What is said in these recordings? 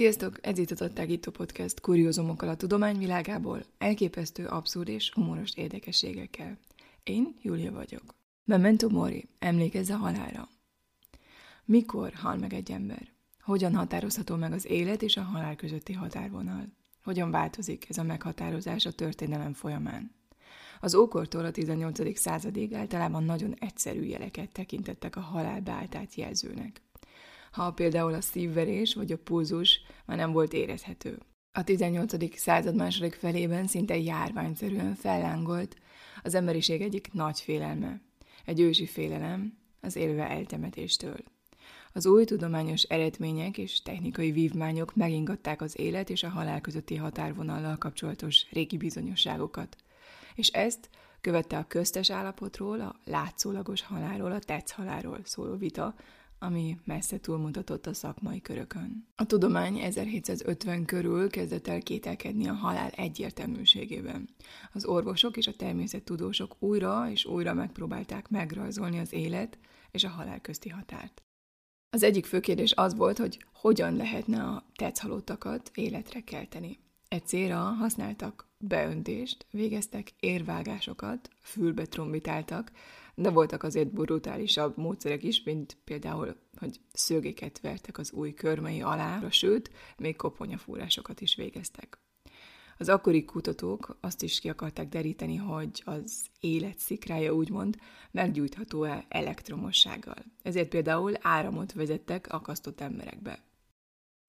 Sziasztok! Ez itt a Tattagító Podcast kuriózumokkal a tudományvilágából, elképesztő, abszurd és humoros érdekességekkel. Én Júlia vagyok. Memento Mori, emlékezz a halálra. Mikor hal meg egy ember? Hogyan határozható meg az élet és a halál közötti határvonal? Hogyan változik ez a meghatározás a történelem folyamán? Az ókortól a 18. századig általában nagyon egyszerű jeleket tekintettek a halál beáltát jelzőnek ha például a szívverés vagy a pulzus már nem volt érezhető. A 18. század második felében szinte járványszerűen fellángolt az emberiség egyik nagy félelme, egy ősi félelem az élve eltemetéstől. Az új tudományos eredmények és technikai vívmányok megingatták az élet és a halál közötti határvonallal kapcsolatos régi bizonyosságokat, és ezt követte a köztes állapotról, a látszólagos halálról, a tetsz halálról szóló vita, ami messze túlmutatott a szakmai körökön. A tudomány 1750 körül kezdett el kételkedni a halál egyértelműségében. Az orvosok és a természettudósok újra és újra megpróbálták megrajzolni az élet és a halál közti határt. Az egyik fő kérdés az volt, hogy hogyan lehetne a tetszhalottakat életre kelteni. E célra használtak beöntést, végeztek érvágásokat, fülbe trombitáltak, de voltak azért brutálisabb módszerek is, mint például, hogy szögéket vertek az új körmei alá, sőt, még koponyafúrásokat is végeztek. Az akkori kutatók azt is ki akarták deríteni, hogy az élet szikrája úgymond meggyújtható-e elektromossággal. Ezért például áramot vezettek akasztott emberekbe.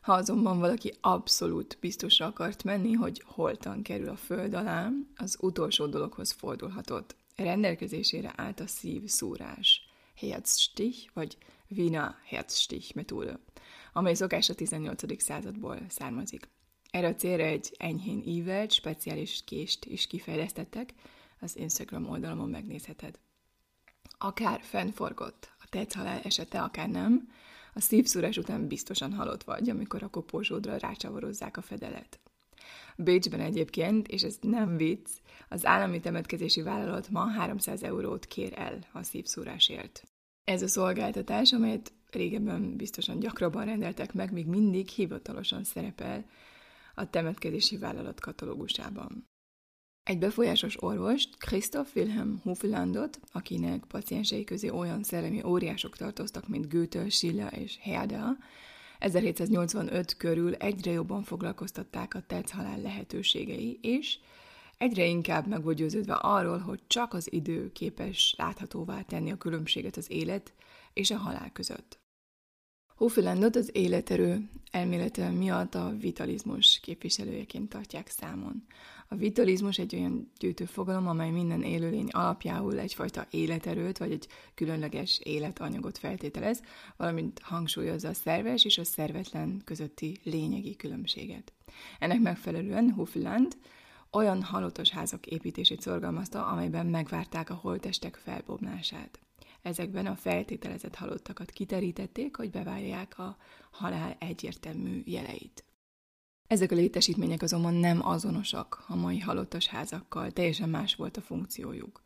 Ha azonban valaki abszolút biztosra akart menni, hogy holtan kerül a föld alá, az utolsó dologhoz fordulhatott. Rendelkezésére állt a szívszúrás, Herzstich vagy Wiener Herzstich metóda, amely szokás a 18. századból származik. Erre a célra egy enyhén ívelt, speciális kést is kifejlesztettek, az Instagram oldalon megnézheted. Akár fennforgott a tetszhalál esete, akár nem, a szívszúrás után biztosan halott vagy, amikor a kopósódra rácsavarozzák a fedelet. Bécsben egyébként, és ez nem vicc, az állami temetkezési vállalat ma 300 eurót kér el a szívszúrásért. Ez a szolgáltatás, amelyet régebben biztosan gyakrabban rendeltek meg, még mindig hivatalosan szerepel a temetkezési vállalat katalógusában. Egy befolyásos orvost, Christoph Wilhelm Hufelandot, akinek paciensei közé olyan szellemi óriások tartoztak, mint Goethe, Schiller és Herder, 1785 körül egyre jobban foglalkoztatták a halál lehetőségei, és egyre inkább meg volt győződve arról, hogy csak az idő képes láthatóvá tenni a különbséget az élet és a halál között. Hofelandot az életerő elmélete miatt a vitalizmus képviselőjeként tartják számon. A vitalizmus egy olyan gyűjtő fogalom, amely minden élőlény alapjául egyfajta életerőt vagy egy különleges életanyagot feltételez, valamint hangsúlyozza a szerves és a szervetlen közötti lényegi különbséget. Ennek megfelelően Hofeland olyan halottos házak építését szorgalmazta, amelyben megvárták a holtestek felbomlását. Ezekben a feltételezett halottakat kiterítették, hogy bevárják a halál egyértelmű jeleit. Ezek a létesítmények azonban nem azonosak a mai halottas házakkal, teljesen más volt a funkciójuk.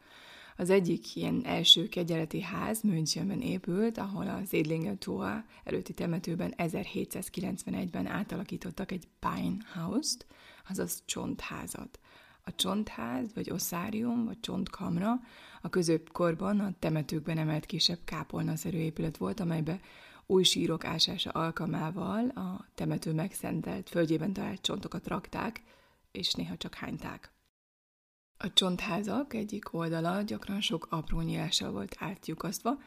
Az egyik ilyen első kegyeleti ház Münchenben épült, ahol az Edlinger Tóa előtti temetőben 1791-ben átalakítottak egy Pine House-t, azaz csontházat. A csontház, vagy osszárium, vagy csontkamra a középkorban a temetőkben emelt kisebb kápolnaszerű épület volt, amelybe új sírok ásása alkalmával a temető megszentelt földjében talált csontokat rakták, és néha csak hányták. A csontházak egyik oldala gyakran sok apró nyílással volt átlyukasztva,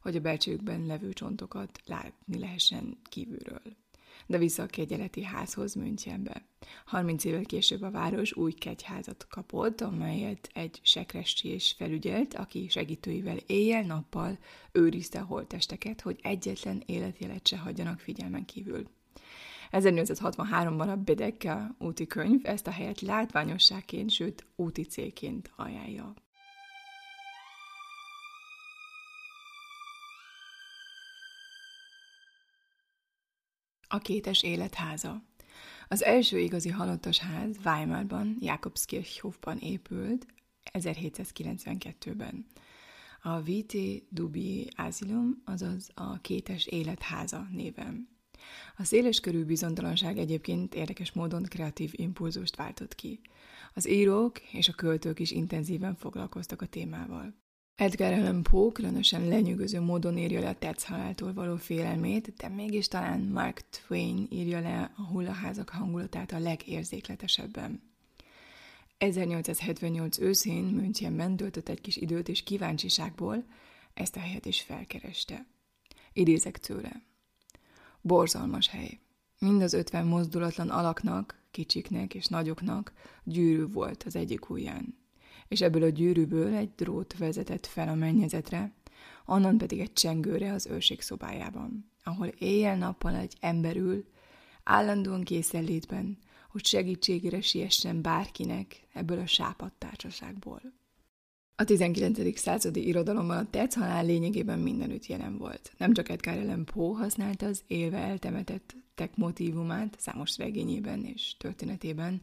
hogy a belsőkben levő csontokat látni lehessen kívülről de vissza a kegyeleti házhoz Münchenbe. 30 évvel később a város új kegyházat kapott, amelyet egy sekresti és felügyelt, aki segítőivel éjjel-nappal őrizte a holtesteket, hogy egyetlen életjelet se hagyjanak figyelmen kívül. 1863-ban a Bedekka úti könyv ezt a helyet látványosságként, sőt úti célként ajánlja. A kétes életháza. Az első igazi halottas ház Weimarban, Jakobskirchhofban épült 1792-ben. A VT Dubi Asylum, azaz a kétes életháza néven. A széles körű bizonytalanság egyébként érdekes módon kreatív impulzust váltott ki. Az írók és a költők is intenzíven foglalkoztak a témával. Edgar Allan Poe különösen lenyűgöző módon írja le a tetsz haláltól való félelmét, de mégis talán Mark Twain írja le a hullaházak hangulatát a legérzékletesebben. 1878 őszén Münchenben töltött egy kis időt, és kíváncsiságból ezt a helyet is felkereste. Idézek tőle. Borzalmas hely. Mind az ötven mozdulatlan alaknak, kicsiknek és nagyoknak gyűrű volt az egyik ujján. És ebből a gyűrűből egy drót vezetett fel a mennyezetre, onnan pedig egy csengőre az őrség szobájában, ahol éjjel-nappal egy ember ül, állandóan készenlétben, hogy segítségére siessen bárkinek ebből a sápadtársaságból. A 19. századi irodalomban a tetsz halál lényegében mindenütt jelen volt. Nem csak Edgar Allan Poe használta az élve eltemetettek motívumát számos regényében és történetében,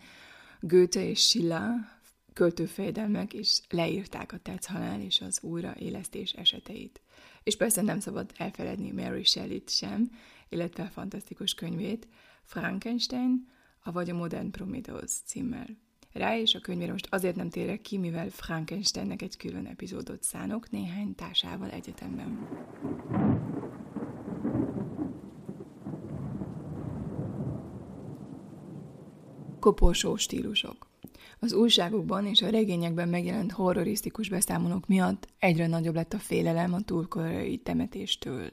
Goethe és Schiller költőfejedelmek is leírták a tetsz halál és az újraélesztés eseteit. És persze nem szabad elfeledni Mary Shelley-t sem, illetve a fantasztikus könyvét, Frankenstein, vagy a Modern Prometheus címmel. Rá és a könyvére most azért nem térek ki, mivel Frankensteinnek egy külön epizódot szánok néhány társával egyetemben. Koporsó stílusok Az újságokban és a regényekben megjelent horrorisztikus beszámolók miatt egyre nagyobb lett a félelem a túlkorai temetéstől.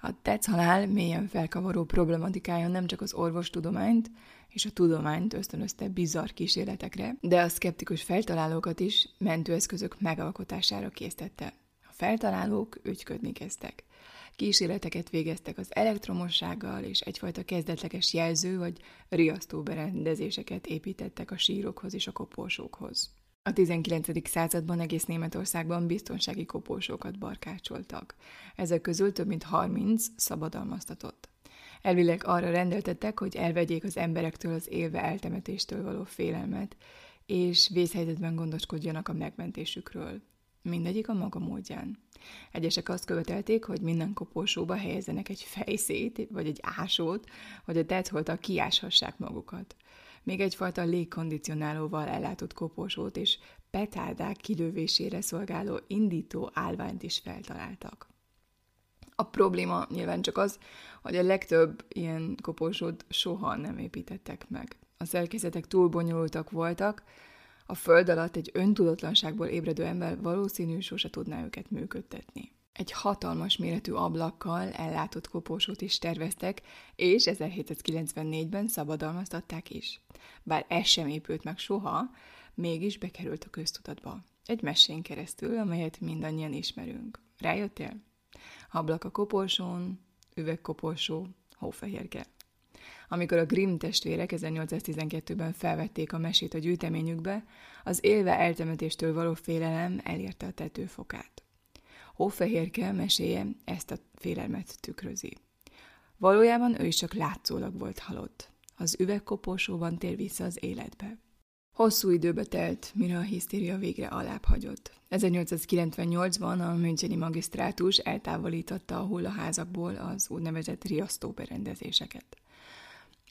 A tetsz halál mélyen felkavaró problematikája nem csak az orvostudományt, és a tudományt ösztönözte bizarr kísérletekre, de a szkeptikus feltalálókat is mentőeszközök megalkotására késztette. A feltalálók ügyködni kezdtek. Kísérleteket végeztek az elektromossággal, és egyfajta kezdetleges jelző vagy riasztó berendezéseket építettek a sírokhoz és a koporsókhoz. A 19. században egész Németországban biztonsági koporsókat barkácsoltak. Ezek közül több mint 30 szabadalmaztatott. Elvileg arra rendeltettek, hogy elvegyék az emberektől az élve eltemetéstől való félelmet, és vészhelyzetben gondoskodjanak a megmentésükről. Mindegyik a maga módján. Egyesek azt követelték, hogy minden koporsóba helyezzenek egy fejszét, vagy egy ásót, hogy a tetszholtak kiáshassák magukat. Még egyfajta légkondicionálóval ellátott koporsót és petárdák kilövésére szolgáló indító állványt is feltaláltak. A probléma nyilván csak az, hogy a legtöbb ilyen koporsót soha nem építettek meg. A szerkezetek túl bonyolultak voltak, a föld alatt egy öntudatlanságból ébredő ember valószínű sose tudná őket működtetni. Egy hatalmas méretű ablakkal ellátott koporsót is terveztek, és 1794-ben szabadalmaztatták is. Bár ez sem épült meg soha, mégis bekerült a köztudatba. Egy mesén keresztül, amelyet mindannyian ismerünk. Rájöttél? ablak a koporsón, üvegkoporsó, hófehérke. Amikor a Grimm testvérek 1812-ben felvették a mesét a gyűjteményükbe, az élve eltemetéstől való félelem elérte a tetőfokát. Hófehérke meséje ezt a félelmet tükrözi. Valójában ő is csak látszólag volt halott. Az üvegkoporsóban tér vissza az életbe. Hosszú időbe telt, mire a hisztéria végre alább hagyott. 1898-ban a Müncheni magisztrátus eltávolította a hullaházakból az úgynevezett riasztóberendezéseket.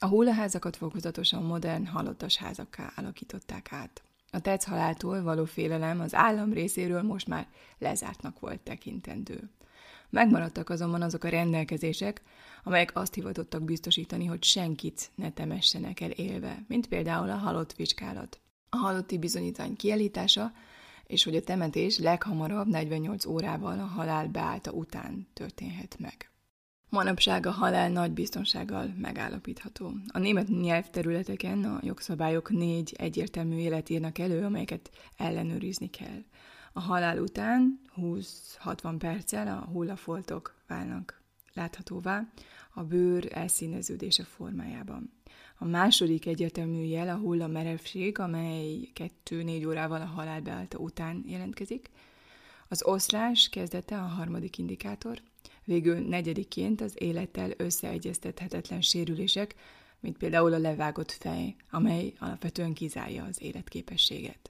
A hullaházakat fokozatosan modern, halottas házakká alakították át. A tetsz haláltól való félelem az állam részéről most már lezártnak volt tekintendő. Megmaradtak azonban azok a rendelkezések, amelyek azt hivatottak biztosítani, hogy senkit ne temessenek el élve, mint például a halott vizsgálat. A halotti bizonyítvány kiállítása, és hogy a temetés leghamarabb 48 órával a halál beállta után történhet meg. Manapság a halál nagy biztonsággal megállapítható. A német nyelvterületeken a jogszabályok négy egyértelmű élet írnak elő, amelyeket ellenőrizni kell. A halál után 20-60 perccel a hullafoltok válnak láthatóvá a bőr elszíneződése formájában. A második egyértelmű jel a hullamerevség, amely 2-4 órával a halál beállta után jelentkezik. Az oszlás kezdete a harmadik indikátor, végül negyediként az élettel összeegyeztethetetlen sérülések, mint például a levágott fej, amely alapvetően kizárja az életképességet.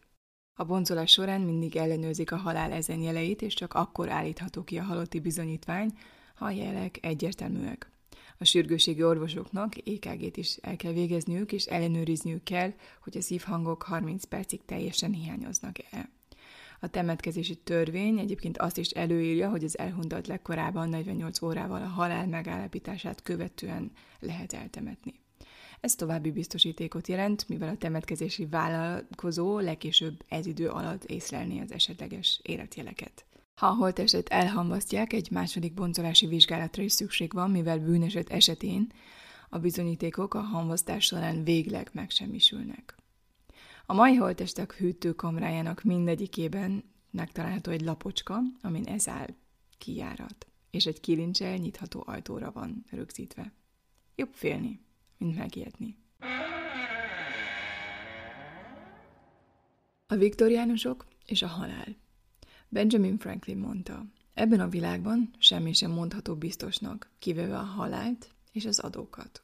A boncolás során mindig ellenőrzik a halál ezen jeleit, és csak akkor állítható ki a halotti bizonyítvány, ha a jelek egyértelműek. A sürgőségi orvosoknak EKG-t is el kell végezniük, és ellenőrizniük kell, hogy a szívhangok 30 percig teljesen hiányoznak-e. A temetkezési törvény egyébként azt is előírja, hogy az elhundat legkorábban 48 órával a halál megállapítását követően lehet eltemetni. Ez további biztosítékot jelent, mivel a temetkezési vállalkozó legkésőbb ez idő alatt észlelni az esetleges életjeleket. Ha a holtestet elhamvasztják, egy második boncolási vizsgálatra is szükség van, mivel bűneset esetén a bizonyítékok a hamvasztás során végleg megsemmisülnek. A mai holtestek hűtőkamrájának mindegyikében megtalálható egy lapocska, amin ez áll kijárat, és egy kilincsel nyitható ajtóra van rögzítve. Jobb félni, mint megijedni. A viktoriánusok és a halál. Benjamin Franklin mondta, ebben a világban semmi sem mondható biztosnak, kivéve a halált és az adókat.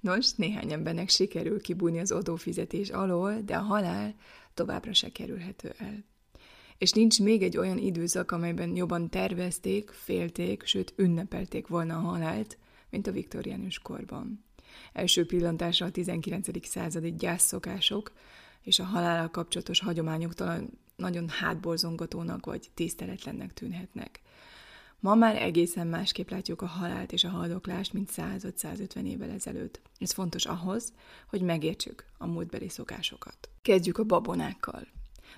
Nos, néhány embernek sikerül kibújni az adófizetés alól, de a halál továbbra se kerülhető el. És nincs még egy olyan időszak, amelyben jobban tervezték, félték, sőt ünnepelték volna a halált, mint a viktoriánus korban. Első pillantásra a 19. századi gyászszokások és a halállal kapcsolatos hagyományok talán nagyon hátborzongatónak vagy tiszteletlennek tűnhetnek. Ma már egészen másképp látjuk a halált és a haldoklást, mint 100-150 évvel ezelőtt. Ez fontos ahhoz, hogy megértsük a múltbeli szokásokat. Kezdjük a babonákkal.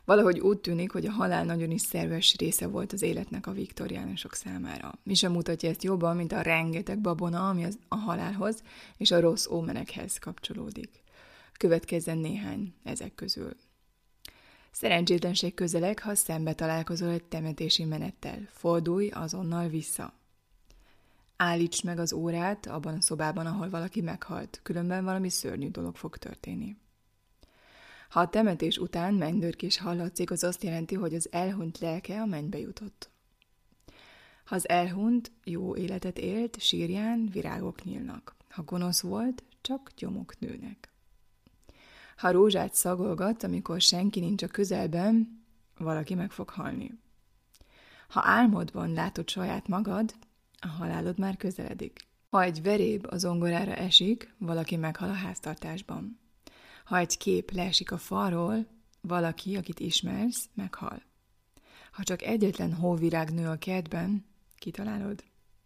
Valahogy úgy tűnik, hogy a halál nagyon is szerves része volt az életnek a viktoriánusok számára. Mi sem mutatja ezt jobban, mint a rengeteg babona, ami az a halálhoz és a rossz ómenekhez kapcsolódik. Következzen néhány ezek közül. Szerencsétlenség közeleg, ha szembe találkozol egy temetési menettel. Fordulj azonnal vissza. Állíts meg az órát abban a szobában, ahol valaki meghalt, különben valami szörnyű dolog fog történni. Ha a temetés után mennydörgés hallatszik, az azt jelenti, hogy az elhunyt lelke a mennybe jutott. Ha az elhunyt jó életet élt, sírján virágok nyílnak. Ha gonosz volt, csak gyomok nőnek. Ha rózsát szagolgat, amikor senki nincs a közelben, valaki meg fog halni. Ha álmodban látod saját magad, a halálod már közeledik. Ha egy veréb az zongorára esik, valaki meghal a háztartásban. Ha egy kép leesik a falról, valaki, akit ismersz, meghal. Ha csak egyetlen hóvirág nő a kertben, kitalálod,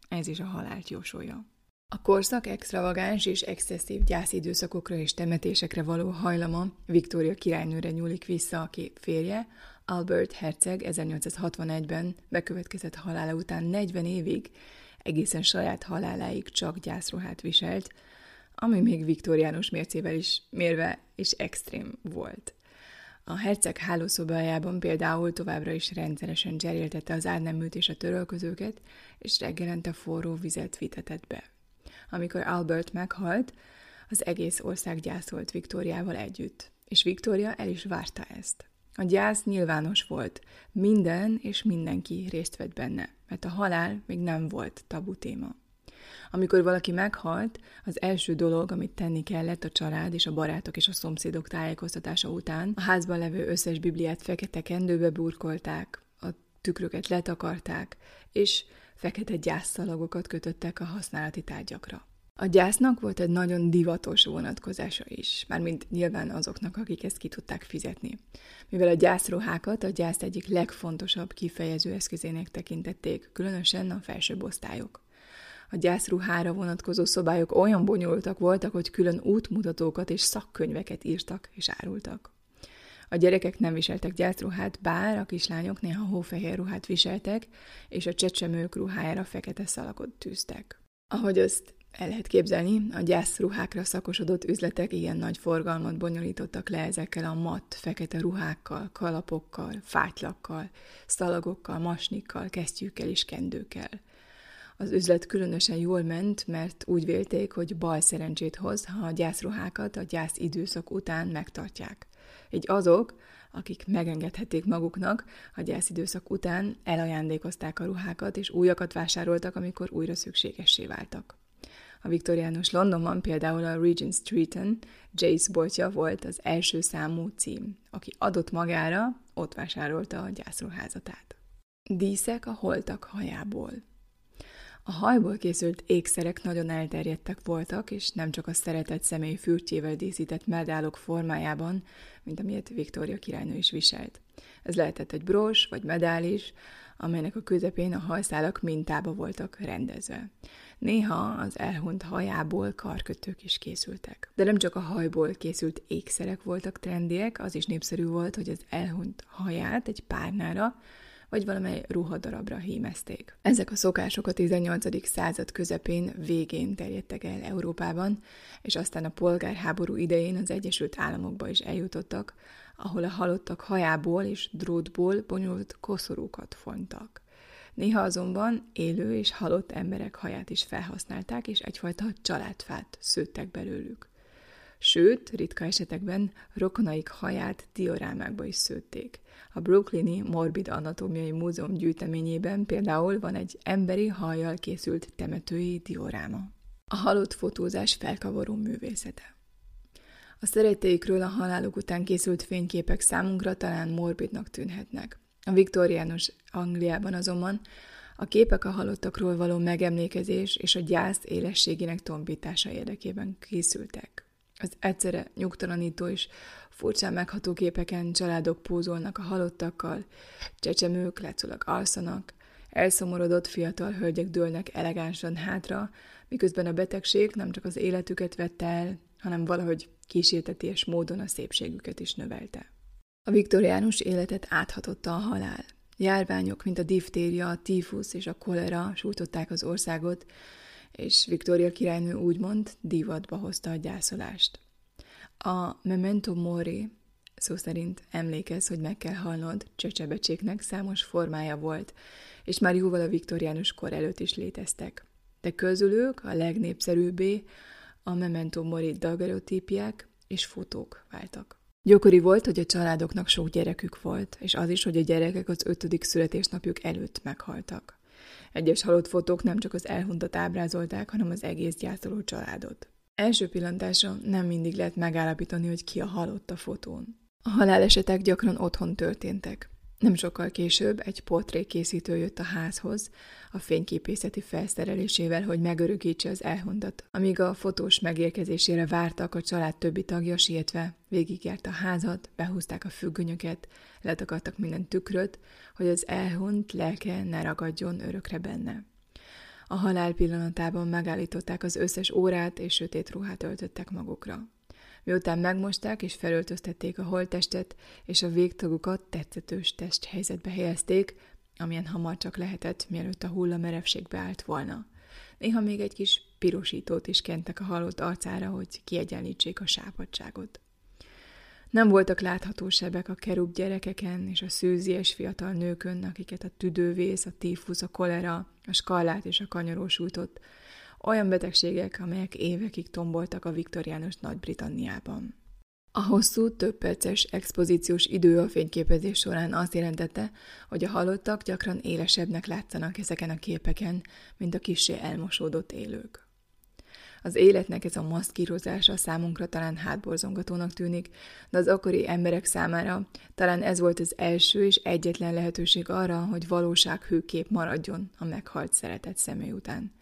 ez is a halált jósolja. A korszak extravagáns és excesszív gyászidőszakokra és temetésekre való hajlama Viktória királynőre nyúlik vissza, aki férje, Albert Herceg 1861-ben bekövetkezett halála után 40 évig, egészen saját haláláig csak gyászruhát viselt, ami még viktoriánus mércével is mérve is extrém volt. A herceg hálószobájában például továbbra is rendszeresen cseréltette az árneműt és a törölközőket, és reggelente forró vizet vitetett be. Amikor Albert meghalt, az egész ország gyászolt Viktóriával együtt, és Viktória el is várta ezt. A gyász nyilvános volt, minden és mindenki részt vett benne, mert a halál még nem volt tabu téma. Amikor valaki meghalt, az első dolog, amit tenni kellett a család és a barátok és a szomszédok tájékoztatása után, a házban levő összes bibliát fekete kendőbe burkolták, a tükröket letakarták, és fekete gyászszalagokat kötöttek a használati tárgyakra. A gyásznak volt egy nagyon divatos vonatkozása is, mármint nyilván azoknak, akik ezt ki tudták fizetni. Mivel a gyászruhákat a gyász egyik legfontosabb kifejező eszközének tekintették, különösen a felsőbb osztályok. A gyászruhára vonatkozó szobályok olyan bonyolultak voltak, hogy külön útmutatókat és szakkönyveket írtak és árultak. A gyerekek nem viseltek gyászruhát, bár a kislányok néha hófehér ruhát viseltek, és a csecsemők ruhájára fekete szalakot tűztek. Ahogy azt el lehet képzelni, a gyászruhákra szakosodott üzletek ilyen nagy forgalmat bonyolítottak le ezekkel a matt, fekete ruhákkal, kalapokkal, fátylakkal, szalagokkal, masnikkal, kesztyűkkel és kendőkkel. Az üzlet különösen jól ment, mert úgy vélték, hogy bal szerencsét hoz, ha a gyászruhákat a gyász időszak után megtartják. Így azok, akik megengedhették maguknak, a gyászidőszak után elajándékozták a ruhákat, és újakat vásároltak, amikor újra szükségessé váltak. A viktoriánus Londonban például a Regent Streeten Jace boltja volt az első számú cím, aki adott magára, ott vásárolta a gyászruházatát. Díszek a holtak hajából. A hajból készült ékszerek nagyon elterjedtek voltak, és nem csak a szeretett személy fürtjével díszített medálok formájában, mint amilyet Viktória királynő is viselt. Ez lehetett egy brós vagy medál is, amelynek a közepén a hajszálak mintába voltak rendezve. Néha az elhunyt hajából karkötők is készültek. De nem csak a hajból készült ékszerek voltak trendiek, az is népszerű volt, hogy az elhunyt haját egy párnára vagy valamely ruhadarabra hímezték. Ezek a szokások a 18. század közepén végén terjedtek el Európában, és aztán a polgárháború idején az Egyesült Államokba is eljutottak, ahol a halottak hajából és drótból bonyolult koszorúkat fontak. Néha azonban élő és halott emberek haját is felhasználták, és egyfajta családfát szőttek belőlük. Sőt, ritka esetekben rokonaik haját diorámákba is szőtték. A Brooklyni Morbid Anatómiai Múzeum gyűjteményében például van egy emberi hajjal készült temetői dioráma. A halott fotózás felkavaró művészete. A szeretteikről a haláluk után készült fényképek számunkra talán morbidnak tűnhetnek. A viktoriánus Angliában azonban a képek a halottakról való megemlékezés és a gyász élességének tompítása érdekében készültek. Az egyszerre nyugtalanító és furcsán megható képeken családok pózolnak a halottakkal, csecsemők látszólag alszanak, elszomorodott fiatal hölgyek dőlnek elegánsan hátra, miközben a betegség nem csak az életüket vette el, hanem valahogy kísérteties módon a szépségüket is növelte. A viktoriánus életet áthatotta a halál. Járványok, mint a diftéria, a tífusz és a kolera sújtották az országot, és Viktória királynő úgymond divatba hozta a gyászolást. A memento mori, szó szerint emlékez, hogy meg kell halnod, csöcsebecséknek számos formája volt, és már jóval a viktoriánus kor előtt is léteztek. De közülük a legnépszerűbbé a memento mori dagerotípiák és fotók váltak. Gyakori volt, hogy a családoknak sok gyerekük volt, és az is, hogy a gyerekek az ötödik születésnapjuk előtt meghaltak. Egyes halott fotók nem csak az elhuntat ábrázolták, hanem az egész gyászoló családot. Első pillantáson nem mindig lehet megállapítani, hogy ki a halott a fotón. A halálesetek gyakran otthon történtek. Nem sokkal később egy portrékészítő jött a házhoz, a fényképészeti felszerelésével, hogy megörökítse az elhundat. Amíg a fotós megérkezésére vártak, a család többi tagja sietve végigjárt a házat, behúzták a függönyöket, letakartak minden tükröt, hogy az elhunyt lelke ne ragadjon örökre benne. A halál pillanatában megállították az összes órát, és sötét ruhát öltöttek magukra. Miután megmosták és felöltöztették a holttestet, és a végtagukat tetszetős testhelyzetbe helyezték, amilyen hamar csak lehetett, mielőtt a hulla merevségbe állt volna. Néha még egy kis pirosítót is kentek a halott arcára, hogy kiegyenlítsék a sápadságot. Nem voltak látható sebek a kerub gyerekeken és a szűzies fiatal nőkön, akiket a tüdővész, a tífusz, a kolera, a skallát és a kanyaró sújtott, olyan betegségek, amelyek évekig tomboltak a viktoriánus Nagy-Britanniában. A hosszú, több perces expozíciós idő a fényképezés során azt jelentette, hogy a halottak gyakran élesebbnek látszanak ezeken a képeken, mint a kisé elmosódott élők. Az életnek ez a maszkírozása számunkra talán hátborzongatónak tűnik, de az akkori emberek számára talán ez volt az első és egyetlen lehetőség arra, hogy valósághű kép maradjon a meghalt szeretett személy után.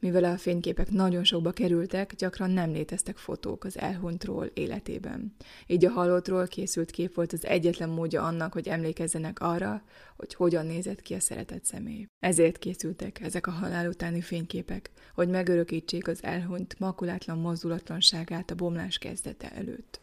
Mivel a fényképek nagyon sokba kerültek, gyakran nem léteztek fotók az elhunytról életében. Így a halottról készült kép volt az egyetlen módja annak, hogy emlékezzenek arra, hogy hogyan nézett ki a szeretett személy. Ezért készültek ezek a halál utáni fényképek, hogy megörökítsék az elhunyt makulátlan mozdulatlanságát a bomlás kezdete előtt.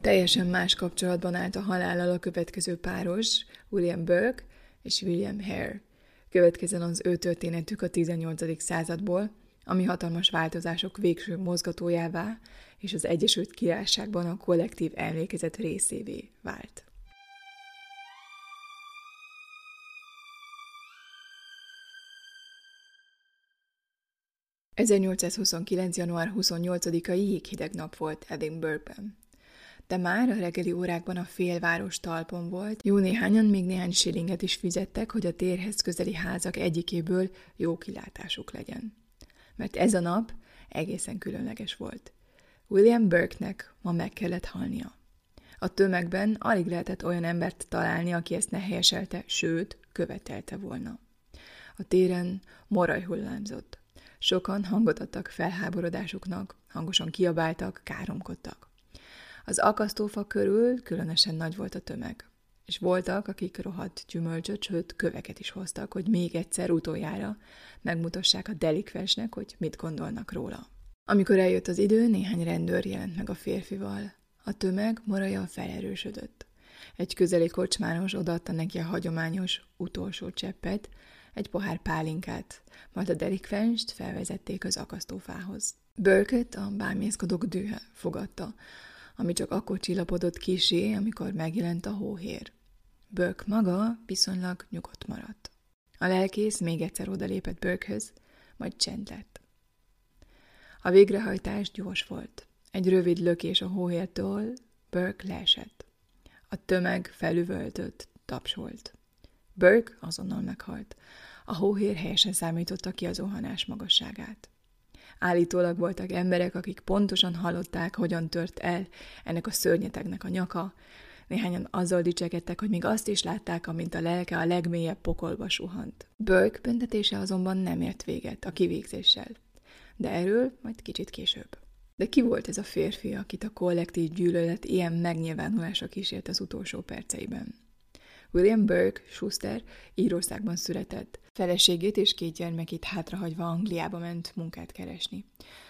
Teljesen más kapcsolatban állt a halállal a következő páros, William Burke és William Hare. Következzen az ő történetük a 18. századból, ami hatalmas változások végső mozgatójává és az Egyesült Királyságban a kollektív emlékezet részévé vált. ...1829. január 28-ai jéghideg nap volt Edinburghben de már a reggeli órákban a félváros talpon volt, jó néhányan még néhány silinget is fizettek, hogy a térhez közeli házak egyikéből jó kilátásuk legyen. Mert ez a nap egészen különleges volt. William Burke-nek ma meg kellett halnia. A tömegben alig lehetett olyan embert találni, aki ezt ne helyeselte, sőt, követelte volna. A téren moraj hullámzott. Sokan hangot adtak felháborodásuknak, hangosan kiabáltak, káromkodtak. Az akasztófa körül különösen nagy volt a tömeg, és voltak, akik rohadt gyümölcsöt, sőt köveket is hoztak, hogy még egyszer utoljára megmutassák a delikvensnek, hogy mit gondolnak róla. Amikor eljött az idő, néhány rendőr jelent meg a férfival. A tömeg moraja felerősödött. Egy közeli kocsmáros odaadta neki a hagyományos utolsó cseppet, egy pohár pálinkát, majd a delikvenst felvezették az akasztófához. Bölköt a bámészkodók dühe fogadta, ami csak akkor csillapodott kisé, amikor megjelent a hóhér. Bölk maga viszonylag nyugodt maradt. A lelkész még egyszer odalépett Bölkhöz, majd csend lett. A végrehajtás gyors volt. Egy rövid lökés a hóhértől, Burke leesett. A tömeg felüvöltött, tapsolt. Burke azonnal meghalt. A hóhér helyesen számította ki az ohanás magasságát. Állítólag voltak emberek, akik pontosan hallották, hogyan tört el ennek a szörnyetegnek a nyaka, Néhányan azzal dicsekedtek, hogy még azt is látták, amint a lelke a legmélyebb pokolba suhant. Burke büntetése azonban nem ért véget a kivégzéssel. De erről majd kicsit később. De ki volt ez a férfi, akit a kollektív gyűlölet ilyen megnyilvánulása kísért az utolsó perceiben? William Burke Schuster Írországban született. Feleségét és két gyermekét hátrahagyva Angliába ment munkát keresni.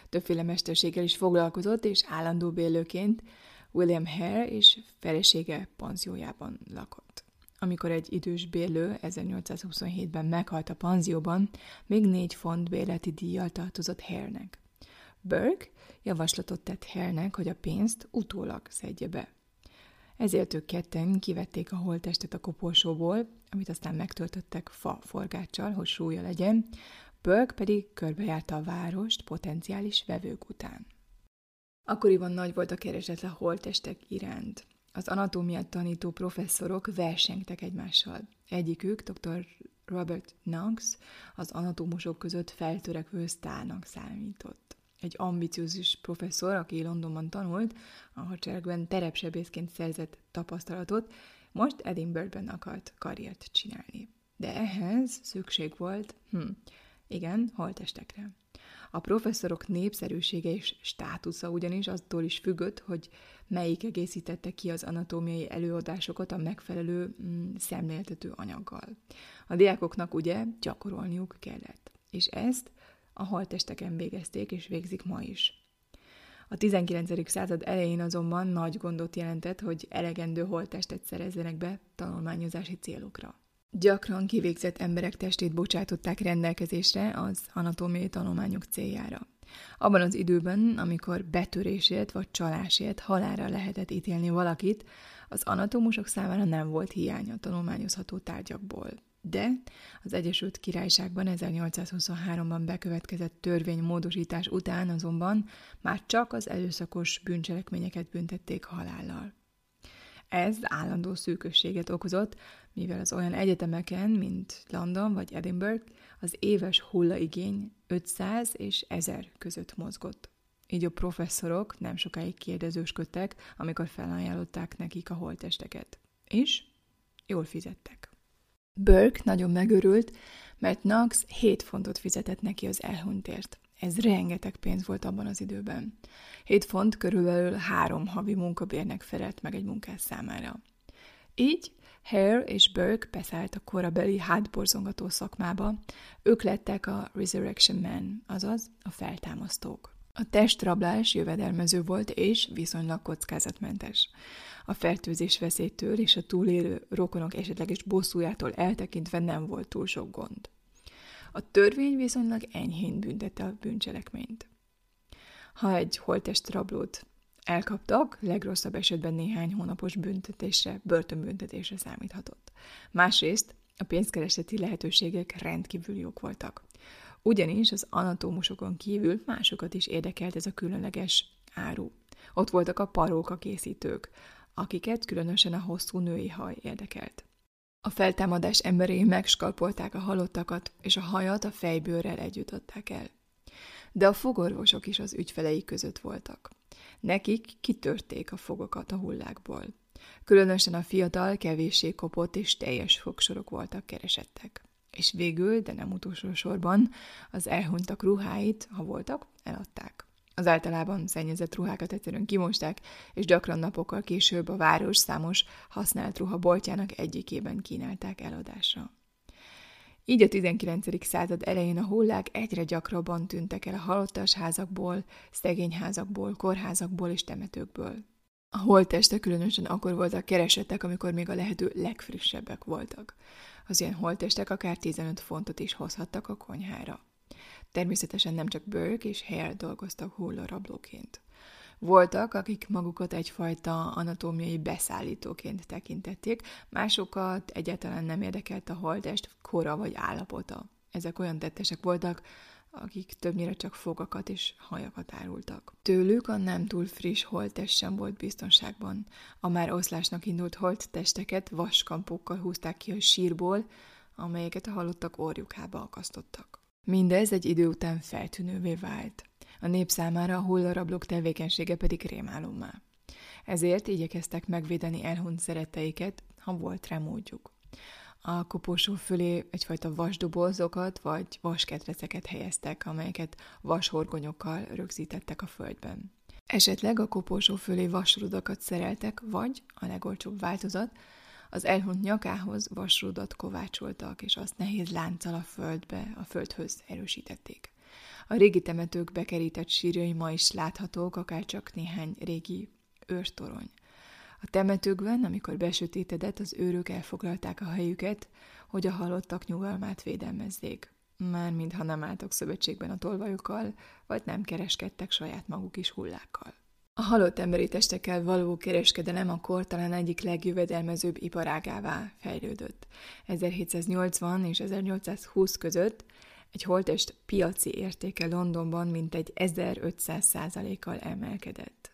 Többféle mesterséggel is foglalkozott, és állandó bélőként William Hare és felesége panziójában lakott. Amikor egy idős bérlő 1827-ben meghalt a panzióban, még négy font bérleti díjjal tartozott Hare-nek. Burke javaslatot tett Hare-nek, hogy a pénzt utólag szedje be. Ezért ők ketten kivették a holttestet a koporsóból, amit aztán megtöltöttek fa forgáccsal, hogy súlya legyen, Burke pedig körbejárta a várost potenciális vevők után. Akkoriban nagy volt a kereslet a holttestek iránt. Az anatómiát tanító professzorok versengtek egymással. Egyikük, dr. Robert Knox, az anatómusok között feltörekvő sztárnak számított. Egy ambiciózus professzor, aki Londonban tanult, a hadseregben terepsebészként szerzett tapasztalatot, most Edinburghben akart karriert csinálni. De ehhez szükség volt, hm, igen, holtestekre. A professzorok népszerűsége és státusza ugyanis attól is függött, hogy melyik egészítette ki az anatómiai előadásokat a megfelelő mm, szemléltető anyaggal. A diákoknak ugye gyakorolniuk kellett, és ezt a haltesteken végezték és végzik ma is. A 19. század elején azonban nagy gondot jelentett, hogy elegendő holttestet szerezzenek be tanulmányozási célokra. Gyakran kivégzett emberek testét bocsátották rendelkezésre az anatómiai tanulmányok céljára. Abban az időben, amikor betörésért vagy csalásért halára lehetett ítélni valakit, az anatómusok számára nem volt hiánya tanulmányozható tárgyakból. De az Egyesült Királyságban 1823-ban bekövetkezett törvénymódosítás után azonban már csak az előszakos bűncselekményeket büntették halállal. Ez állandó szűkösséget okozott, mivel az olyan egyetemeken, mint London vagy Edinburgh, az éves hullaigény 500 és 1000 között mozgott. Így a professzorok nem sokáig kérdezősködtek, amikor felajánlották nekik a holtesteket. És jól fizettek. Burke nagyon megörült, mert Knox 7 fontot fizetett neki az elhunytért. Ez rengeteg pénz volt abban az időben. 7 font körülbelül három havi munkabérnek felelt meg egy munkás számára. Így Hare és Burke beszállt a korabeli hátborzongató szakmába, ők lettek a Resurrection Men, azaz a feltámasztók. A testrablás jövedelmező volt és viszonylag kockázatmentes. A fertőzés veszélytől és a túlélő rokonok esetleges bosszújától eltekintve nem volt túl sok gond. A törvény viszonylag enyhén büntette a bűncselekményt. Ha egy holtest rablót elkaptak, legrosszabb esetben néhány hónapos büntetésre, börtönbüntetésre számíthatott. Másrészt a pénzkereseti lehetőségek rendkívül jók voltak. Ugyanis az anatómusokon kívül másokat is érdekelt ez a különleges áru. Ott voltak a paróka készítők, akiket különösen a hosszú női haj érdekelt. A feltámadás emberei megskalpolták a halottakat, és a hajat a fejbőrrel együtt adták el. De a fogorvosok is az ügyfeleik között voltak. Nekik kitörték a fogokat a hullákból. Különösen a fiatal, kevéssé kopott és teljes fogsorok voltak keresettek. És végül, de nem utolsó sorban, az elhunytak ruháit, ha voltak, eladták. Az általában szennyezett ruhákat egyszerűen kimosták, és gyakran napokkal később a város számos használt ruha boltjának egyikében kínálták eladásra. Így a 19. század elején a hullák egyre gyakrabban tűntek el a halottas házakból, szegényházakból, kórházakból és temetőkből. A holttestek különösen akkor voltak keresettek, amikor még a lehető legfrissebbek voltak. Az ilyen holttestek akár 15 fontot is hozhattak a konyhára. Természetesen nem csak Burke és Hare dolgoztak hullarablóként. Voltak, akik magukat egyfajta anatómiai beszállítóként tekintették, másokat egyáltalán nem érdekelt a holtest kora vagy állapota. Ezek olyan tettesek voltak, akik többnyire csak fogakat és hajakat árultak. Tőlük a nem túl friss holttest sem volt biztonságban. A már oszlásnak indult holttesteket vaskampókkal húzták ki a sírból, amelyeket a halottak orjukába akasztottak. Mindez egy idő után feltűnővé vált. A nép számára a hullarablók tevékenysége pedig rémálommá. Ezért igyekeztek megvédeni elhunyt szeretteiket, ha volt rá. A koporsó fölé egyfajta vasdobozokat vagy vasketreceket helyeztek, amelyeket vashorgonyokkal rögzítettek a földben. Esetleg a koporsó fölé vasrudakat szereltek, vagy, a legolcsóbb változat, az elhunyt nyakához vasrudat kovácsoltak, és azt nehéz lánccal a földbe, a földhöz erősítették. A régi temetők bekerített sírjai ma is láthatók, akár csak néhány régi őrtorony. A temetőkben, amikor besötétedett, az őrök elfoglalták a helyüket, hogy a halottak nyugalmát védelmezzék. Már mintha nem álltak szövetségben a tolvajukkal, vagy nem kereskedtek saját maguk is hullákkal. A halott emberi testekkel való kereskedelem akkor talán egyik legjövedelmezőbb iparágává fejlődött. 1780 és 1820 között egy holtest piaci értéke Londonban mintegy 1500% kal emelkedett.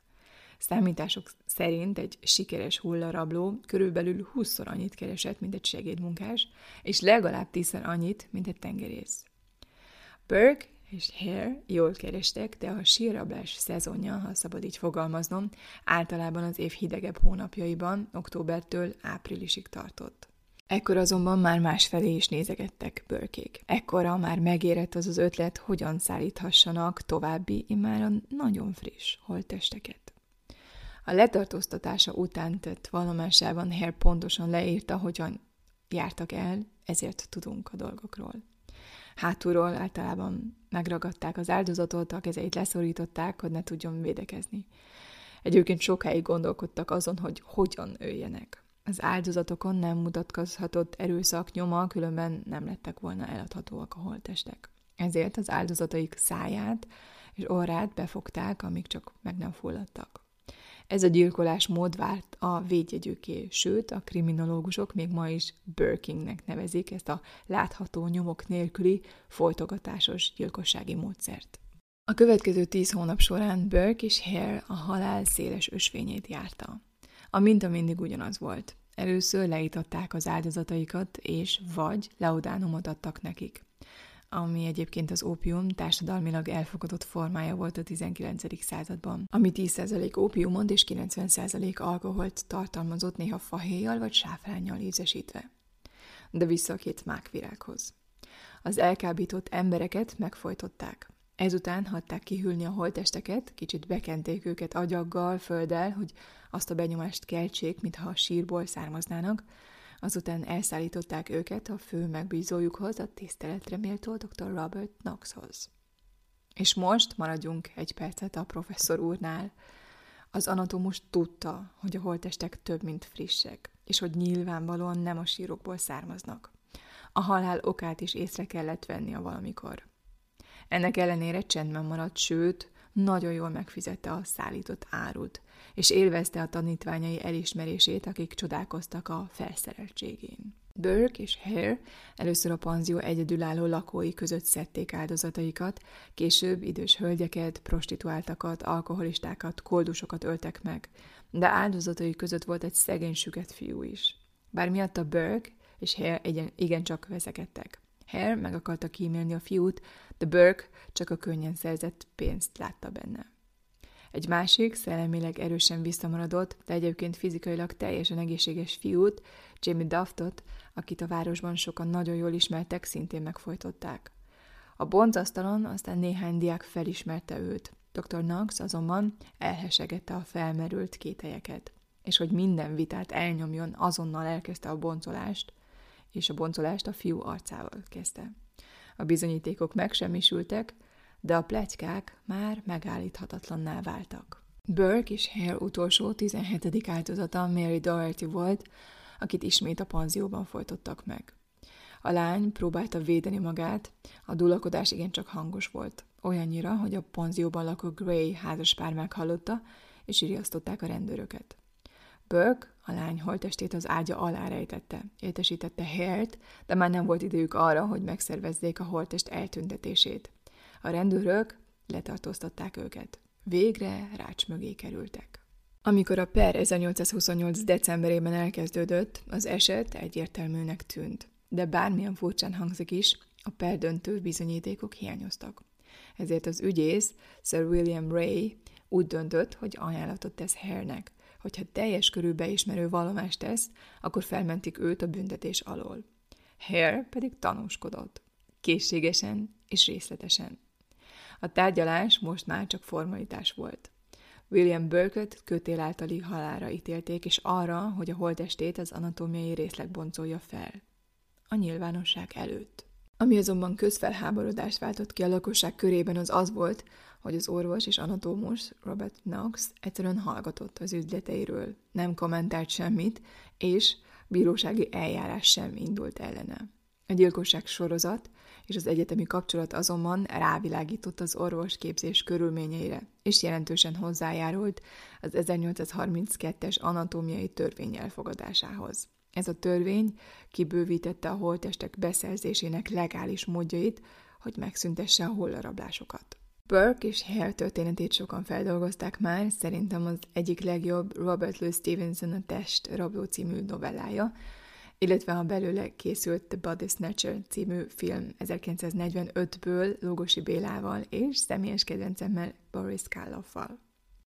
Számítások szerint egy sikeres hullarabló körülbelül 20-szor annyit keresett, mint egy segédmunkás, és legalább 10 annyit, mint egy tengerész. Burke és Hare jól kerestek, de a sírrablás szezonja, ha szabad így fogalmaznom, általában az év hidegebb hónapjaiban, októbertől áprilisig tartott. Ekkor azonban már másfelé is nézegettek bőrkék. Ekkora már megérett az az ötlet, hogyan szállíthassanak további, immáron nagyon friss holttesteket. A letartóztatása után tett vallomásában Hare pontosan leírta, hogyan jártak el, ezért tudunk a dolgokról. Hátulról általában megragadták az áldozatot, a kezeit leszorították, hogy ne tudjon védekezni. Egyébként sokáig gondolkodtak azon, hogy hogyan öljenek. Az áldozatokon nem mutatkozhatott erőszak nyoma, különben nem lettek volna eladhatóak a holtestek. Ezért az áldozataik száját és orrát befogták, amíg csak meg nem fulladtak. Ez a gyilkolás mód vált a védjegyüké, sőt, a kriminológusok még ma is Burkingnek nevezik ezt a látható nyomok nélküli, folytogatásos gyilkossági módszert. A következő tíz hónap során Burke és Hare a halál széles ösvényét járta. A minta mindig ugyanaz volt. Először leítatták az áldozataikat, és vagy leudánumot adtak nekik ami egyébként az ópium társadalmilag elfogadott formája volt a 19. században, ami 10% ópiumot és 90% alkoholt tartalmazott néha fahéjjal vagy sáfrányjal ízesítve. De vissza a két mákvirághoz. Az elkábított embereket megfojtották. Ezután hagyták kihűlni a holtesteket, kicsit bekenték őket agyaggal, földdel, hogy azt a benyomást keltsék, mintha a sírból származnának, Azután elszállították őket a fő megbízójukhoz, a tiszteletre méltó dr. Robert Knoxhoz. És most maradjunk egy percet a professzor úrnál. Az anatómus tudta, hogy a holtestek több, mint frissek, és hogy nyilvánvalóan nem a sírokból származnak. A halál okát is észre kellett venni a valamikor. Ennek ellenére csendben maradt, sőt, nagyon jól megfizette a szállított árut, és élvezte a tanítványai elismerését, akik csodálkoztak a felszereltségén. Burke és Hare először a panzió egyedülálló lakói között szedték áldozataikat, később idős hölgyeket, prostituáltakat, alkoholistákat, koldusokat öltek meg, de áldozatai között volt egy szegény süket fiú is. Bár miatta Burke és Hare igencsak veszekedtek. Hare meg akarta kímélni a fiút, de Burke csak a könnyen szerzett pénzt látta benne. Egy másik, szellemileg erősen visszamaradott, de egyébként fizikailag teljesen egészséges fiút, Jamie Duftot, akit a városban sokan nagyon jól ismertek, szintén megfojtották. A boncasztalon aztán néhány diák felismerte őt. Dr. Knox azonban elhesegette a felmerült kételyeket, és hogy minden vitát elnyomjon, azonnal elkezdte a boncolást, és a boncolást a fiú arcával kezdte. A bizonyítékok megsemmisültek, de a pletykák már megállíthatatlanná váltak. Burke és Hare utolsó 17. áldozata Mary Doherty volt, akit ismét a panzióban folytottak meg. A lány próbálta védeni magát, a dulakodás igencsak hangos volt, olyannyira, hogy a panzióban lakó Gray házaspár meghallotta, és riasztották a rendőröket. Burke a lány holtestét az ágya alá rejtette, értesítette Hare-t, de már nem volt idejük arra, hogy megszervezzék a holtest eltüntetését. A rendőrök letartóztatták őket. Végre rács mögé kerültek. Amikor a per 1828. decemberében elkezdődött, az eset egyértelműnek tűnt. De bármilyen furcsán hangzik is, a per döntő bizonyítékok hiányoztak. Ezért az ügyész, Sir William Ray úgy döntött, hogy ajánlatot tesz Hare-nek, hogyha teljes körű beismerő vallomást tesz, akkor felmentik őt a büntetés alól. Hare pedig tanúskodott. Készségesen és részletesen. A tárgyalás most már csak formalitás volt. William Burkett kötél általi halára ítélték, és arra, hogy a holtestét az anatómiai részleg boncolja fel. A nyilvánosság előtt. Ami azonban közfelháborodást váltott ki a lakosság körében az az volt, hogy az orvos és anatómus Robert Knox egyszerűen hallgatott az üzleteiről, nem kommentált semmit, és bírósági eljárás sem indult ellene. A gyilkosság sorozat és az egyetemi kapcsolat azonban rávilágított az orvosképzés körülményeire, és jelentősen hozzájárult az 1832-es anatómiai törvény elfogadásához. Ez a törvény kibővítette a holtestek beszerzésének legális módjait, hogy megszüntesse a hollarablásokat. Burke és Hare történetét sokan feldolgozták már, szerintem az egyik legjobb Robert Louis Stevenson a Test rabló című novellája, illetve a belőle készült The Body Snatcher című film 1945-ből Lógosi Bélával és személyes kedvencemmel Boris Karloffal.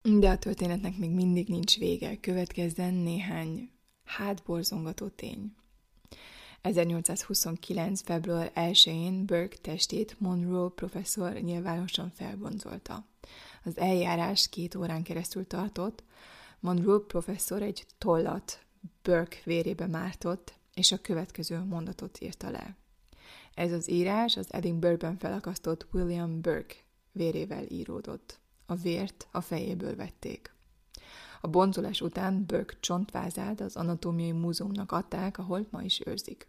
De a történetnek még mindig nincs vége, következzen néhány hátborzongató tény. 1829. február 1-én Burke testét Monroe professzor nyilvánosan felbonzolta. Az eljárás két órán keresztül tartott, Monroe professzor egy tollat Burke vérébe mártott, és a következő mondatot írta le. Ez az írás az Edinburghben felakasztott William Burke vérével íródott. A vért a fejéből vették. A bonzolás után Burke csontvázát az Anatómiai Múzeumnak adták, ahol ma is őrzik.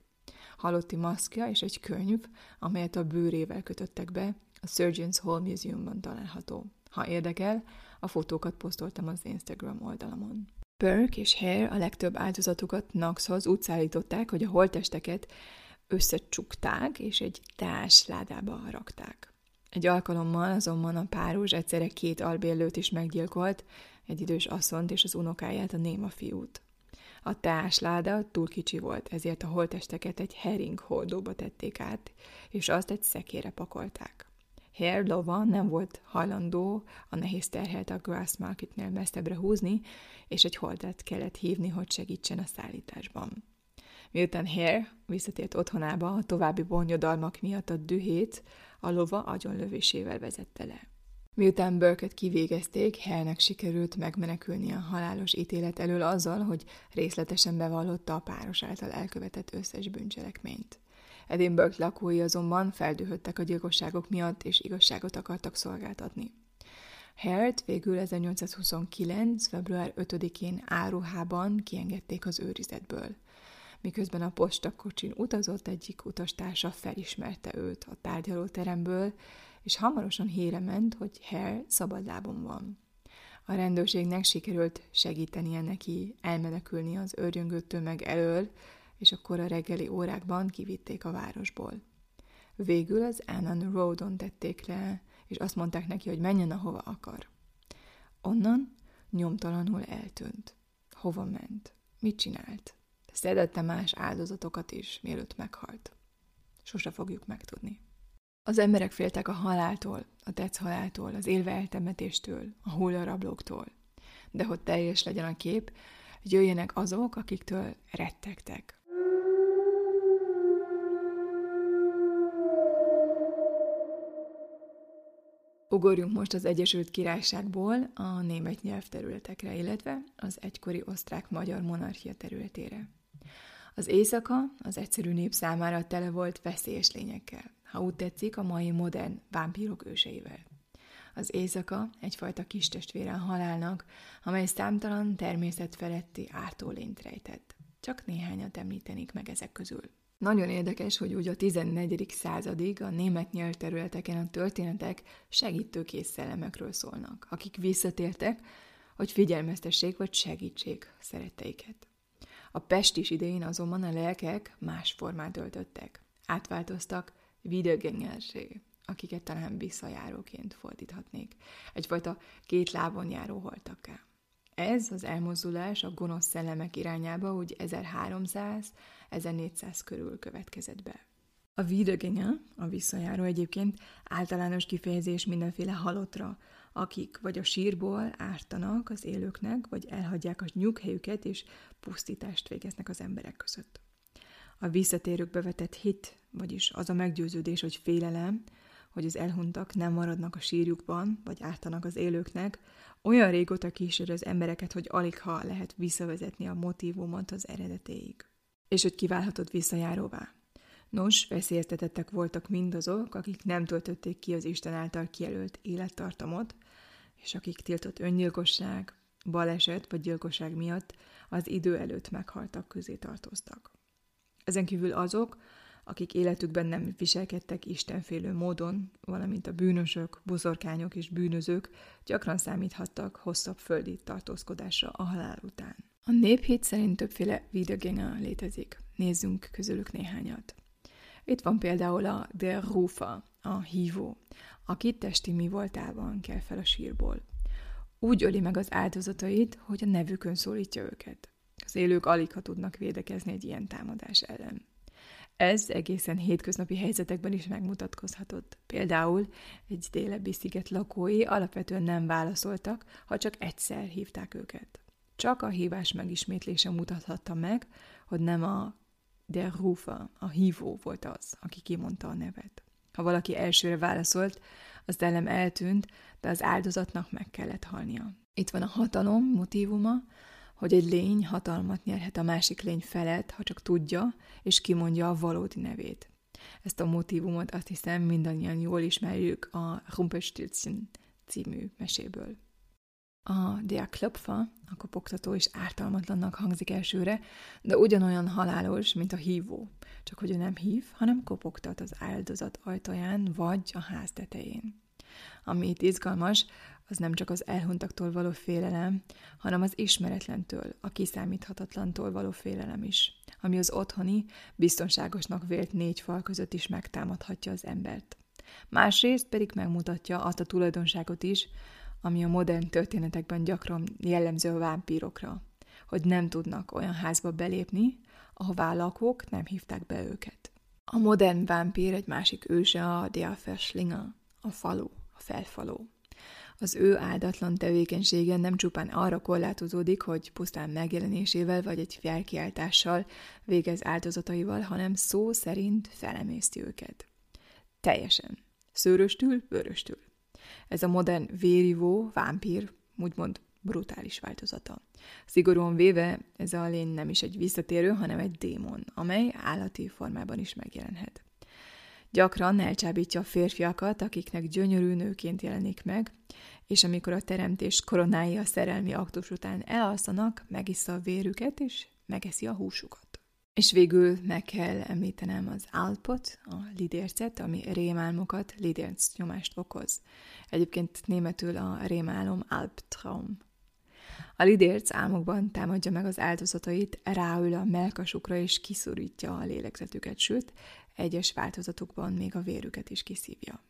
Halotti maszkja és egy könyv, amelyet a bőrével kötöttek be, a Surgeons Hall Museumban található. Ha érdekel, a fotókat posztoltam az Instagram oldalamon. Burke és Hare a legtöbb áldozatukat Knoxhoz úgy szállították, hogy a holtesteket összecsukták, és egy társ ládába rakták. Egy alkalommal azonban a páros egyszerre két albérlőt is meggyilkolt, egy idős asszont és az unokáját, a néma fiút. A társláda túl kicsi volt, ezért a holtesteket egy hering hordóba tették át, és azt egy szekére pakolták. Hare lova nem volt hajlandó a nehéz terhelt a Grass Marketnél messzebbre húzni, és egy holdat kellett hívni, hogy segítsen a szállításban. Miután Hare visszatért otthonába, a további bonyodalmak miatt a dühét a lova agyonlövésével vezette le. Miután Burket kivégezték, Hellnek sikerült megmenekülni a halálos ítélet elől azzal, hogy részletesen bevallotta a páros által elkövetett összes bűncselekményt. Edinburgh lakói azonban feldühödtek a gyilkosságok miatt, és igazságot akartak szolgáltatni. Hert végül 1829. február 5-én áruhában kiengedték az őrizetből. Miközben a postakocsin utazott, egyik utastársa felismerte őt a tárgyalóteremből, és hamarosan híre ment, hogy Hare szabadlábon van. A rendőrségnek sikerült segítenie neki elmenekülni az őrjöngő tömeg elől, és akkor a reggeli órákban kivitték a városból. Végül az Annan Roadon tették le, és azt mondták neki, hogy menjen, ahova akar. Onnan nyomtalanul eltűnt. Hova ment? Mit csinált? Szedette más áldozatokat is, mielőtt meghalt. Sose fogjuk megtudni. Az emberek féltek a haláltól, a tetsz haláltól, az élve eltemetéstől, a hullarablóktól. De hogy teljes legyen a kép, jöjjenek azok, akiktől rettegtek. Ugorjunk most az Egyesült Királyságból a német nyelvterületekre, illetve az egykori osztrák-magyar monarchia területére. Az éjszaka az egyszerű nép számára tele volt veszélyes lényekkel, ha úgy tetszik, a mai modern vámpírok őseivel. Az éjszaka egyfajta kis testvére a halálnak, amely számtalan természet feletti ártólényt rejtett. Csak néhányat említenék meg ezek közül. Nagyon érdekes, hogy úgy a 14. századig a német nyelvterületeken a történetek segítőkész szellemekről szólnak, akik visszatértek, hogy figyelmeztessék vagy segítsék szeretteiket. A pestis idején azonban a lelkek más formát öltöttek. Átváltoztak videogängersé, akiket talán visszajáróként fordíthatnék. Egyfajta két lábon járó holtakká. Ez az elmozdulás a gonosz szellemek irányába úgy 1300-1400 körül következett be. A Wiedergänger, a visszajáró egyébként általános kifejezés mindenféle halottra, akik vagy a sírból ártanak az élőknek, vagy elhagyják a nyughelyüket, és pusztítást végeznek az emberek között. A visszatérőkbe vetett hit, vagyis az a meggyőződés, hogy félelem, hogy az elhuntak nem maradnak a sírjukban, vagy ártanak az élőknek, olyan régóta kísér az embereket, hogy alig ha lehet visszavezetni a motivumot az eredetéig. És hogy kiválhatod visszajáróvá. Nos, veszélyeztetettek voltak mindazok, akik nem töltötték ki az Isten által kijelölt élettartamot, és akik tiltott öngyilkosság, baleset vagy gyilkosság miatt az idő előtt meghaltak közé tartoztak. Ezen kívül azok, akik életükben nem viselkedtek istenfélő módon, valamint a bűnösök, buzorkányok és bűnözők gyakran számíthattak hosszabb földi tartózkodásra a halál után. A néphit szerint többféle videogéna létezik. Nézzünk közülük néhányat. Itt van például a Der Rufa, a hívó, aki testi mi voltában kell fel a sírból. Úgy öli meg az áldozatait, hogy a nevükön szólítja őket. Az élők alig ha tudnak védekezni egy ilyen támadás ellen. Ez egészen hétköznapi helyzetekben is megmutatkozhatott. Például egy délebbi sziget lakói alapvetően nem válaszoltak, ha csak egyszer hívták őket. Csak a hívás megismétlése mutathatta meg, hogy nem a der Rufa, a hívó volt az, aki kimondta a nevet. Ha valaki elsőre válaszolt, az elem eltűnt, de az áldozatnak meg kellett halnia. Itt van a hatalom motívuma, hogy egy lény hatalmat nyerhet a másik lény felett, ha csak tudja, és kimondja a valódi nevét. Ezt a motivumot azt hiszem mindannyian jól ismerjük a Rumpelstiltskin című meséből. A Der Klopfer, a kopogtató is ártalmatlannak hangzik elsőre, de ugyanolyan halálos, mint a hívó. Csak hogy ő nem hív, hanem kopogtat az áldozat ajtaján vagy a ház tetején. Ami itt izgalmas, az nem csak az elhuntaktól való félelem, hanem az ismeretlentől, a kiszámíthatatlantól való félelem is, ami az otthoni, biztonságosnak vélt négy fal között is megtámadhatja az embert. Másrészt pedig megmutatja azt a tulajdonságot is, ami a modern történetekben gyakran jellemző a vámpírokra, hogy nem tudnak olyan házba belépni, ahová lakók nem hívták be őket. A modern vámpír egy másik őse a Der Verschlinger, a falu, a felfaló. Az ő áldatlan tevékenysége nem csupán arra korlátozódik, hogy pusztán megjelenésével vagy egy felkiáltással végez áldozataival, hanem szó szerint felemészti őket. Teljesen. Szőröstül, vöröstül. Ez a modern vérivó, vámpír, úgymond brutális változata. Szigorúan véve ez a lény nem is egy visszatérő, hanem egy démon, amely állati formában is megjelenhet. Gyakran elcsábítja a férfiakat, akiknek gyönyörű nőként jelenik meg, és amikor a teremtés koronái a szerelmi aktus után elalszanak, megissza a vérüket, és megeszi a húsukat. És végül meg kell említenem az álpot, a lidércet, ami rémálmokat, lidérc nyomást okoz. Egyébként németül a rémálom Albtraum. A lidérc álmokban támadja meg az áldozatait, ráül a melkasukra és kiszorítja a lélegzetüket, sőt, egyes változatukban még a vérüket is kiszívja.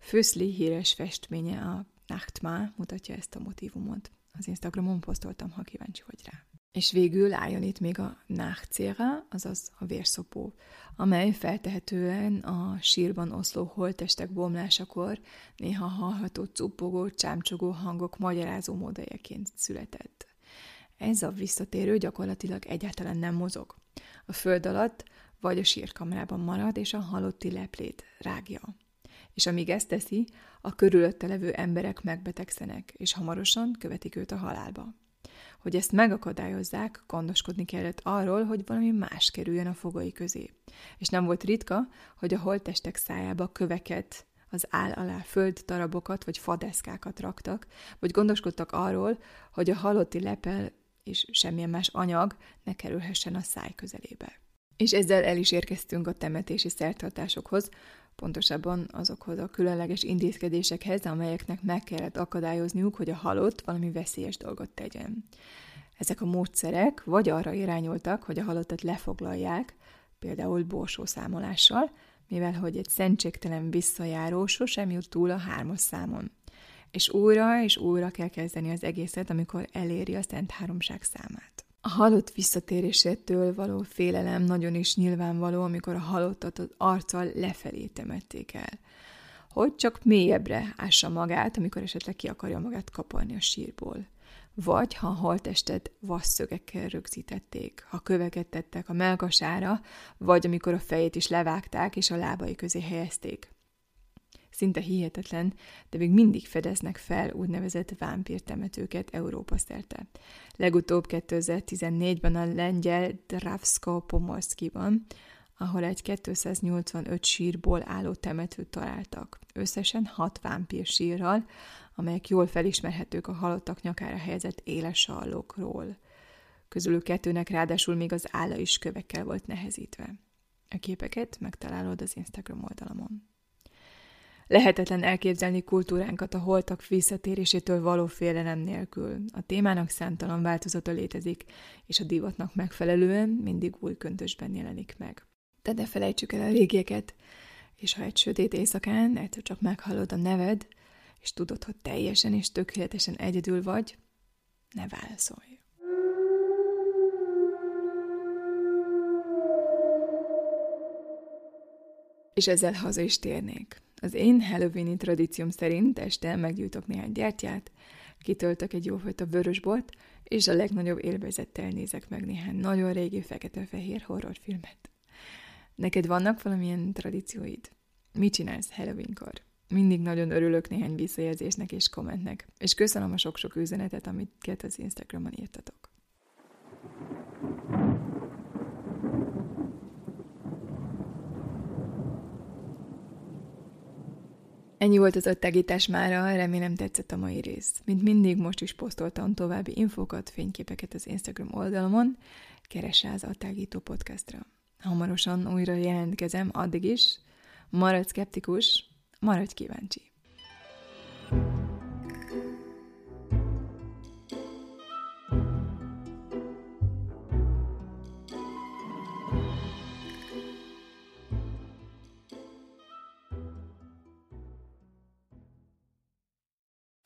Főszli híres festménye a Nachtma mutatja ezt a motivumot. Az Instagramon posztoltam, ha kíváncsi vagy rá. És végül álljon itt még a Nachzera, azaz a vérszopó, amely feltehetően a sírban oszló holtestek bomlásakor néha hallható cuppogó, csámcsogó hangok magyarázó módjaként született. Ez a visszatérő gyakorlatilag egyáltalán nem mozog. A föld alatt vagy a sírkamrában marad, és a halotti leplét rágja. És amíg ezt teszi, a körülötte levő emberek megbetegszenek, és hamarosan követik őt a halálba. Hogy ezt megakadályozzák, gondoskodni kellett arról, hogy valami más kerüljön a fogai közé. És nem volt ritka, hogy a holttestek szájába köveket, az áll alá föld darabokat vagy fadeszkákat raktak, vagy gondoskodtak arról, hogy a halotti lepel és semmilyen más anyag ne kerülhessen a száj közelébe. És ezzel el is érkeztünk a temetési szertartásokhoz, pontosabban azokhoz a különleges intézkedésekhez, amelyeknek meg kellett akadályozniuk, hogy a halott valami veszélyes dolgot tegyen. Ezek a módszerek vagy arra irányultak, hogy a halottat lefoglalják, például borsószámolással, mivel hogy egy szentségtelen visszajáró sosem jut túl a hármas számon. És újra és újra kell kezdeni az egészet, amikor eléri a Szent Háromság számát. A halott visszatérésétől való félelem nagyon is nyilvánvaló, amikor a halottat az arccal lefelé temették el. Hogy csak mélyebbre ássa magát, amikor esetleg ki akarja magát kaparni a sírból. Vagy ha a holttestet vasszögekkel rögzítették, ha köveket tettek a melkasára, vagy amikor a fejét is levágták és a lábai közé helyezték. Szinte hihetetlen, de még mindig fedeznek fel úgynevezett vámpírtemetőket Európa szerte. Legutóbb 2014-ben a lengyel Dravsko Pomorskiban, ahol egy 285 sírból álló temetőt találtak. Összesen hat vámpír sírral, amelyek jól felismerhetők a halottak nyakára helyezett éles sallókról. Közülük kettőnek ráadásul még az álla is kövekkel volt nehezítve. A képeket megtalálod az Instagram oldalamon. Lehetetlen elképzelni kultúránkat a holtak visszatérésétől való félelem nélkül. A témának számtalan változata létezik, és a divatnak megfelelően mindig új köntösben jelenik meg. De ne felejtsük el a régieket, és ha egy sötét éjszakán egyszer csak meghallod a neved, és tudod, hogy teljesen és tökéletesen egyedül vagy, ne válaszolj. És ezzel haza is térnék. Az én halloweeni tradícióm szerint este meggyújtok néhány gyertyát, kitöltök egy jófajta vörösbort, és a legnagyobb élvezettel nézek meg néhány nagyon régi fekete-fehér horrorfilmet. Neked vannak valamilyen tradícióid? Mit csinálsz Halloweenkor? Mindig nagyon örülök néhány visszajelzésnek és kommentnek, és köszönöm a sok-sok üzenetet, amit az Instagramon írtatok. Ennyi volt az öttegítás mára, remélem tetszett a mai rész. Mint mindig, most is posztoltam további infókat, fényképeket az Instagram oldalamon, keres az Attágító podcastra. Hamarosan újra jelentkezem, addig is. Maradj szkeptikus, maradj kíváncsi.